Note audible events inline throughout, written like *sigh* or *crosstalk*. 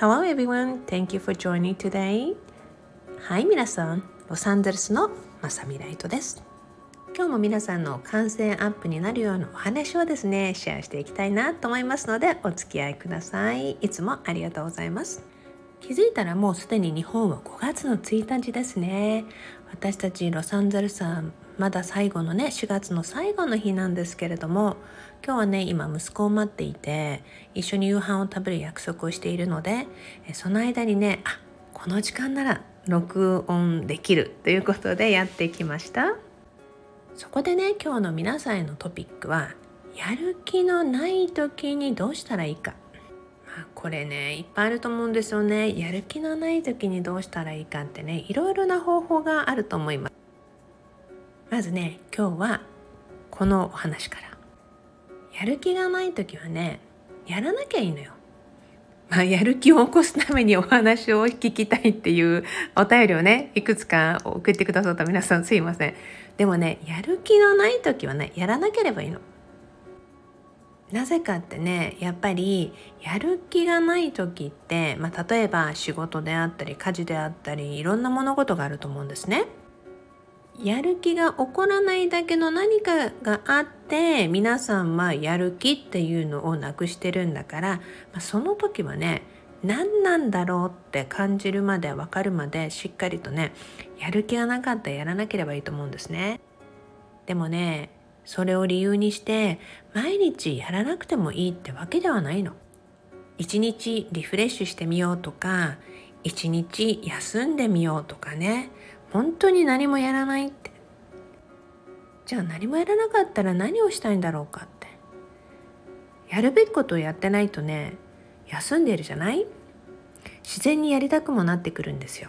Hello everyone, thank you for joining today. はい、皆さん、ロサンゼルスのまさみライトです。今日も皆さんの感染アップになるようなお話をですね、シェアしていきたいなと思いますので、お付き合いください。いつもありがとうございます。気づいたらもうすでに日本は5月の1日ですね。私たちロサンゼルスはまだ最後のね4月の最後の日なんですけれども今日はね今息子を待っていて一緒に夕飯を食べる約束をしているのでその間にねあこの時間なら録音できるということでやってきました。そこでね今日の皆さんへのトピックはやる気のない時にどうしたらいいか。これねいっぱいあると思うんですよね。やる気のない時にどうしたらいいかってねいろいろな方法があると思います。まずね今日はこのお話から。やる気がない時はねやらなきゃいいのよ。まあ、やる気を起こすためにお話を聞きたいっていうお便りをねいくつか送ってくださった皆さんすいません。でもねやる気のない時はねやらなければいいの。なぜかってねやっぱりやる気がない時って、まあ、例えば仕事であったり家事であったりいろんな物事があると思うんですね。やる気が起こらないだけの何かがあって皆さんはやる気っていうのをなくしてるんだから、その時はね何なんだろうって感じるまで分かるまでしっかりとねやる気がなかったらやらなければいいと思うんですね。でもねそれを理由にして毎日やらなくてもいいってわけではないの。一日リフレッシュしてみようとか一日休んでみようとかね本当に何もやらないって。じゃあ何もやらなかったら何をしたいんだろうかって。やるべきことをやってないとね休んでるじゃない？自然にやりたくもなってくるんですよ。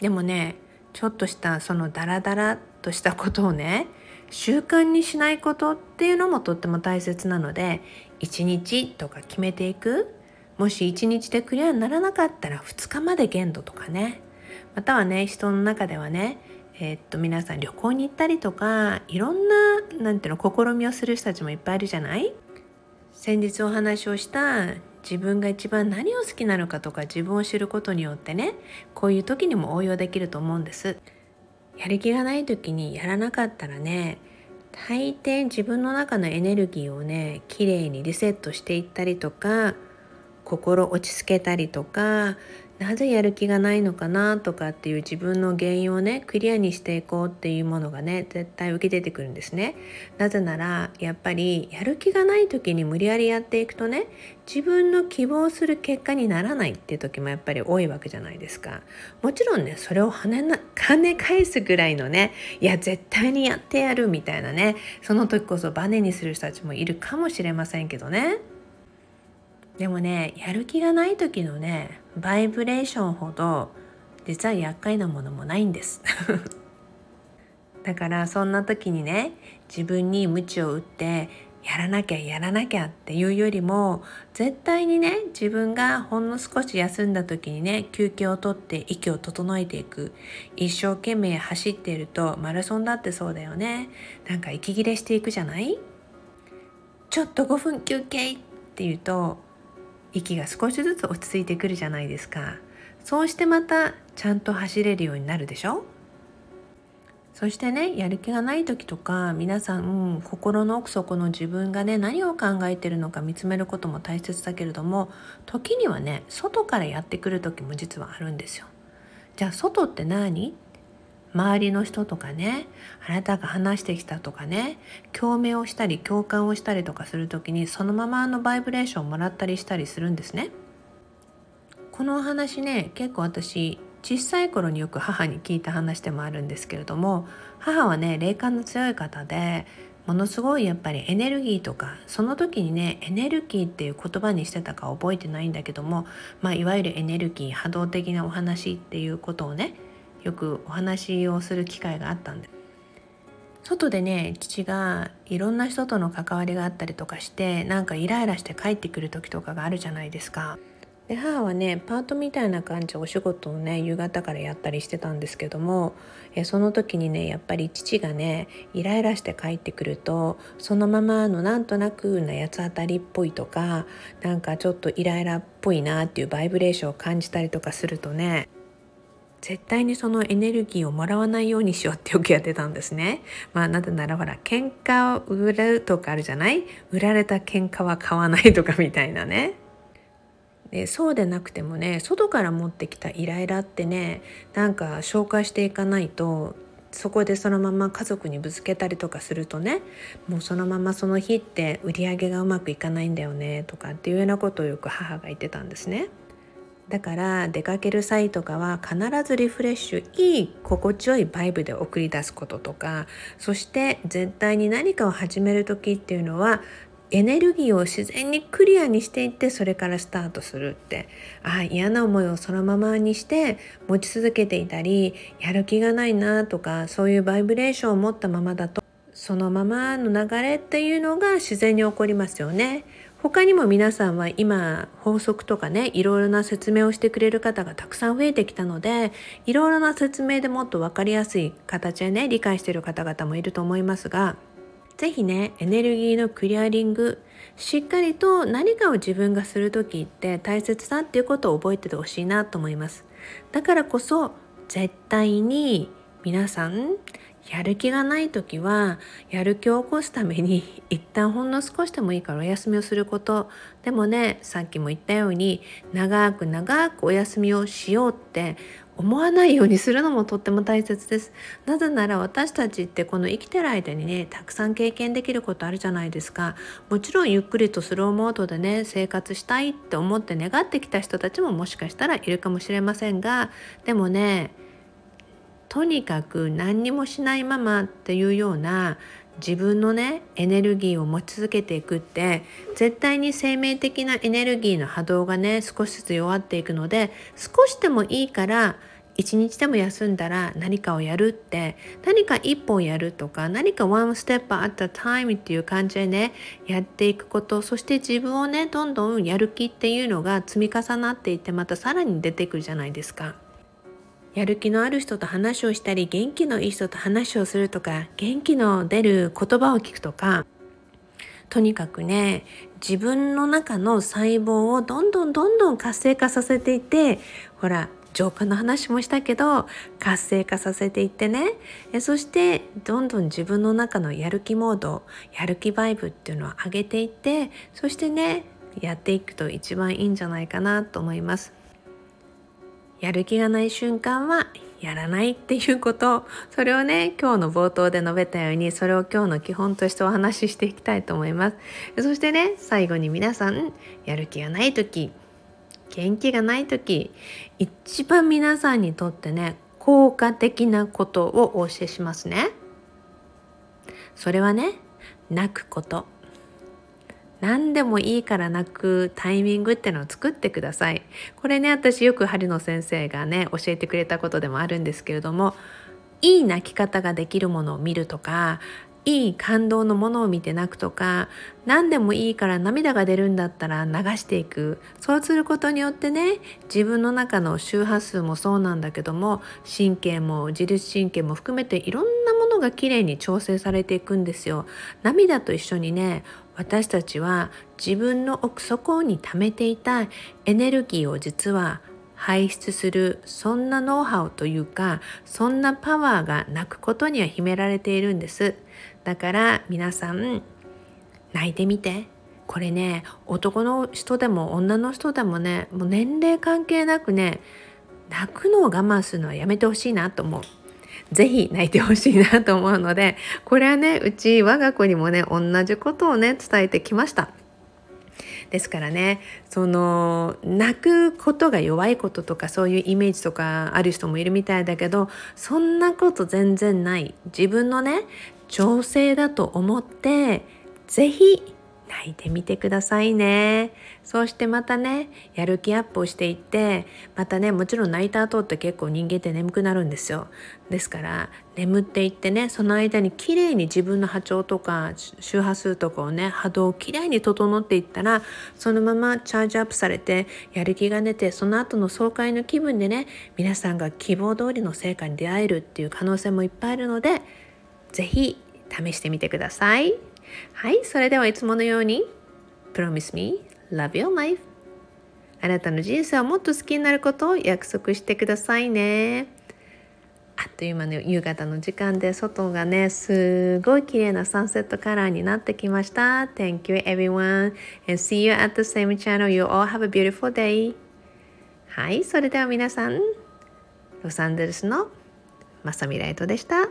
でもねちょっとしたそのダラダラとしたことをね習慣にしないことっていうのもとっても大切なので1日とか決めていく？もし1日でクリアにならなかったら2日まで限度とかね。またはね人の中ではねえー、っと皆さん旅行に行ったりとかいろんななんていうの試みをする人たちもいっぱいいるじゃない？先日お話をした自分が一番何を好きなのかとか自分を知ることによってねこういう時にも応用できると思うんです。やる気がない時にやらなかったらね大抵自分の中のエネルギーをねきれいにリセットしていったりとか心落ち着けたりとかなぜやる気がないのかなとかっていう自分の原因をねクリアにしていこうっていうものがね絶対浮き出てくるんですね。なぜならやっぱりやる気がない時に無理やりやっていくとね自分の希望する結果にならないっていう時もやっぱり多いわけじゃないですか。もちろんねそれを跳ねな跳ね返すぐらいのねいや絶対にやってやるみたいなねその時こそバネにする人たちもいるかもしれませんけどね。でもねやる気がない時のねバイブレーションほど実は厄介なものもないんです。*laughs* だからそんな時にね自分に鞭を打ってやらなきゃやらなきゃっていうよりも絶対にね自分がほんの少し休んだ時にね休憩をとって息を整えていく。一生懸命走っているとマラソンだってそうだよね。なんか息切れしていくじゃない？ちょっと5分休憩っていうと息が少しずつ落ち着いてくるじゃないですか。そうしてまたちゃんと走れるようになるでしょ？そしてねやる気がない時とか皆さん、うん、心の奥底の自分がね何を考えてるのか見つめることも大切だけれども時にはね外からやってくる時も実はあるんですよ。じゃあ外って何？周りの人とかねあなたが話してきたとかね共鳴をしたり共感をしたりとかする時にそのままのバイブレーションをもらったりしたりするんですね。このお話ね結構私小さい頃によく母に聞いた話でもあるんですけれども母はね霊感の強い方でものすごいやっぱりエネルギーとかその時にねエネルギーっていう言葉にしてたか覚えてないんだけども、まあ、いわゆるエネルギー波動的なお話っていうことをねよくお話をする機会があったんで。外でね父がいろんな人との関わりがあったりとかしてなんかイライラして帰ってくる時とかがあるじゃないですか。で母はねパートみたいな感じお仕事をね夕方からやったりしてたんですけどもえその時にねやっぱり父がねイライラして帰ってくるとそのままのなんとなくな八つ当たりっぽいとかなんかちょっとイライラっぽいなっていうバイブレーションを感じたりとかするとね絶対にそのエネルギーをもらわないようにしようってよくやってたんですね。まあなぜならほら喧嘩を売るとかあるじゃない？売られた喧嘩は買わないとかみたいなね。でそうでなくてもね外から持ってきたイライラってねなんか消化していかないとそこでそのまま家族にぶつけたりとかするとねもうそのままその日って売り上げがうまくいかないんだよねとかっていうようなことをよく母が言ってたんですね。だから出かける際とかは必ずリフレッシュいい心地よいバイブで送り出すこととかそして絶対に何かを始める時っていうのはエネルギーを自然にクリアにしていってそれからスタートするってああ嫌な思いをそのままにして持ち続けていたりやる気がないなとかそういうバイブレーションを持ったままだとそのままの流れっていうのが自然に起こりますよね。他にも皆さんは今法則とかねいろいろな説明をしてくれる方がたくさん増えてきたのでいろいろな説明でもっと分かりやすい形でね理解している方々もいると思いますが是非ねエネルギーのクリアリングしっかりと何かを自分がする時って大切だっていうことを覚えててほしいなと思います。だからこそ絶対に皆さんやる気がない時はやる気を起こすために *laughs* 一旦ほんの少しでもいいからお休みをすること。でもねさっきも言ったように長く長くお休みをしようって思わないようにするのも *laughs* とっても大切です。なぜなら私たちってこの生きてる間にねたくさん経験できることあるじゃないですか。もちろんゆっくりとスローモードでね生活したいって思って願ってきた人たちももしかしたらいるかもしれませんがでもねとにかく何にもしないままっていうような自分のねエネルギーを持ち続けていくって絶対に生命的なエネルギーの波動がね少しずつ弱っていくので少しでもいいから一日でも休んだら何かをやるって何か一本やるとか何かワンステップ at a time っていう感じでねやっていくことそして自分をねどんどんやる気っていうのが積み重なっていってまたさらに出てくるじゃないですか。やる気のある人と話をしたり元気のいい人と話をするとか元気の出る言葉を聞くとかとにかくね自分の中の細胞をどんどんどんどん活性化させていってほら浄化の話もしたけど活性化させていってねえそしてどんどん自分の中のやる気モードやる気バイブっていうのを上げていってそしてねやっていくと一番いいんじゃないかなと思います。やる気がない瞬間はやらないっていうこと。それをね今日の冒頭で述べたようにそれを今日の基本としてお話ししていきたいと思います。そしてね最後に皆さんやる気がない時元気がない時一番皆さんにとってね効果的なことをお教えしますね。それはね泣くこと。何でもいいから泣くタイミングってのを作ってください。これね私よく針野先生がね教えてくれたことでもあるんですけれどもいい泣き方ができるものを見るとかいい感動のものを見て泣くとか何でもいいから涙が出るんだったら流していくそうすることによってね自分の中の周波数もそうなんだけども神経も自律神経も含めていろんなものがきれいに調整されていくんですよ涙と一緒にね私たちは自分の奥底に溜めていたエネルギーを実は排出するそんなノウハウというかそんなパワーが泣くことには秘められているんです。だから皆さん泣いてみて。これね男の人でも女の人でもねもう年齢関係なくね泣くのを我慢するのはやめてほしいなと思う。ぜひ泣いてほしいなと思うのでこれはねうち我が子にもね同じことをね伝えてきました。ですからねその泣くことが弱いこととかそういうイメージとかある人もいるみたいだけどそんなこと全然ない自分のね調整だと思って是非泣いてみてくださいねそうしてまたねやる気アップをしていってまたねもちろん泣いた後って結構人間って眠くなるんですよですから眠っていってねその間にきれいに自分の波長とか周波数とかをね波動をきれいに整っていったらそのままチャージアップされてやる気が出てその後の爽快の気分でね皆さんが希望通りの成果に出会えるっていう可能性もいっぱいあるので是非試してみてください。はい、それではいつものように Promise me, love your life あなたの人生をもっと好きになることを約束してくださいね。あっという間の夕方の時間で外がねすごい綺麗なサンセットカラーになってきました。Thank you everyone and see you at the same channel. You all have a beautiful day. はい、それでは皆さんロサンゼルスのまさみライトでした。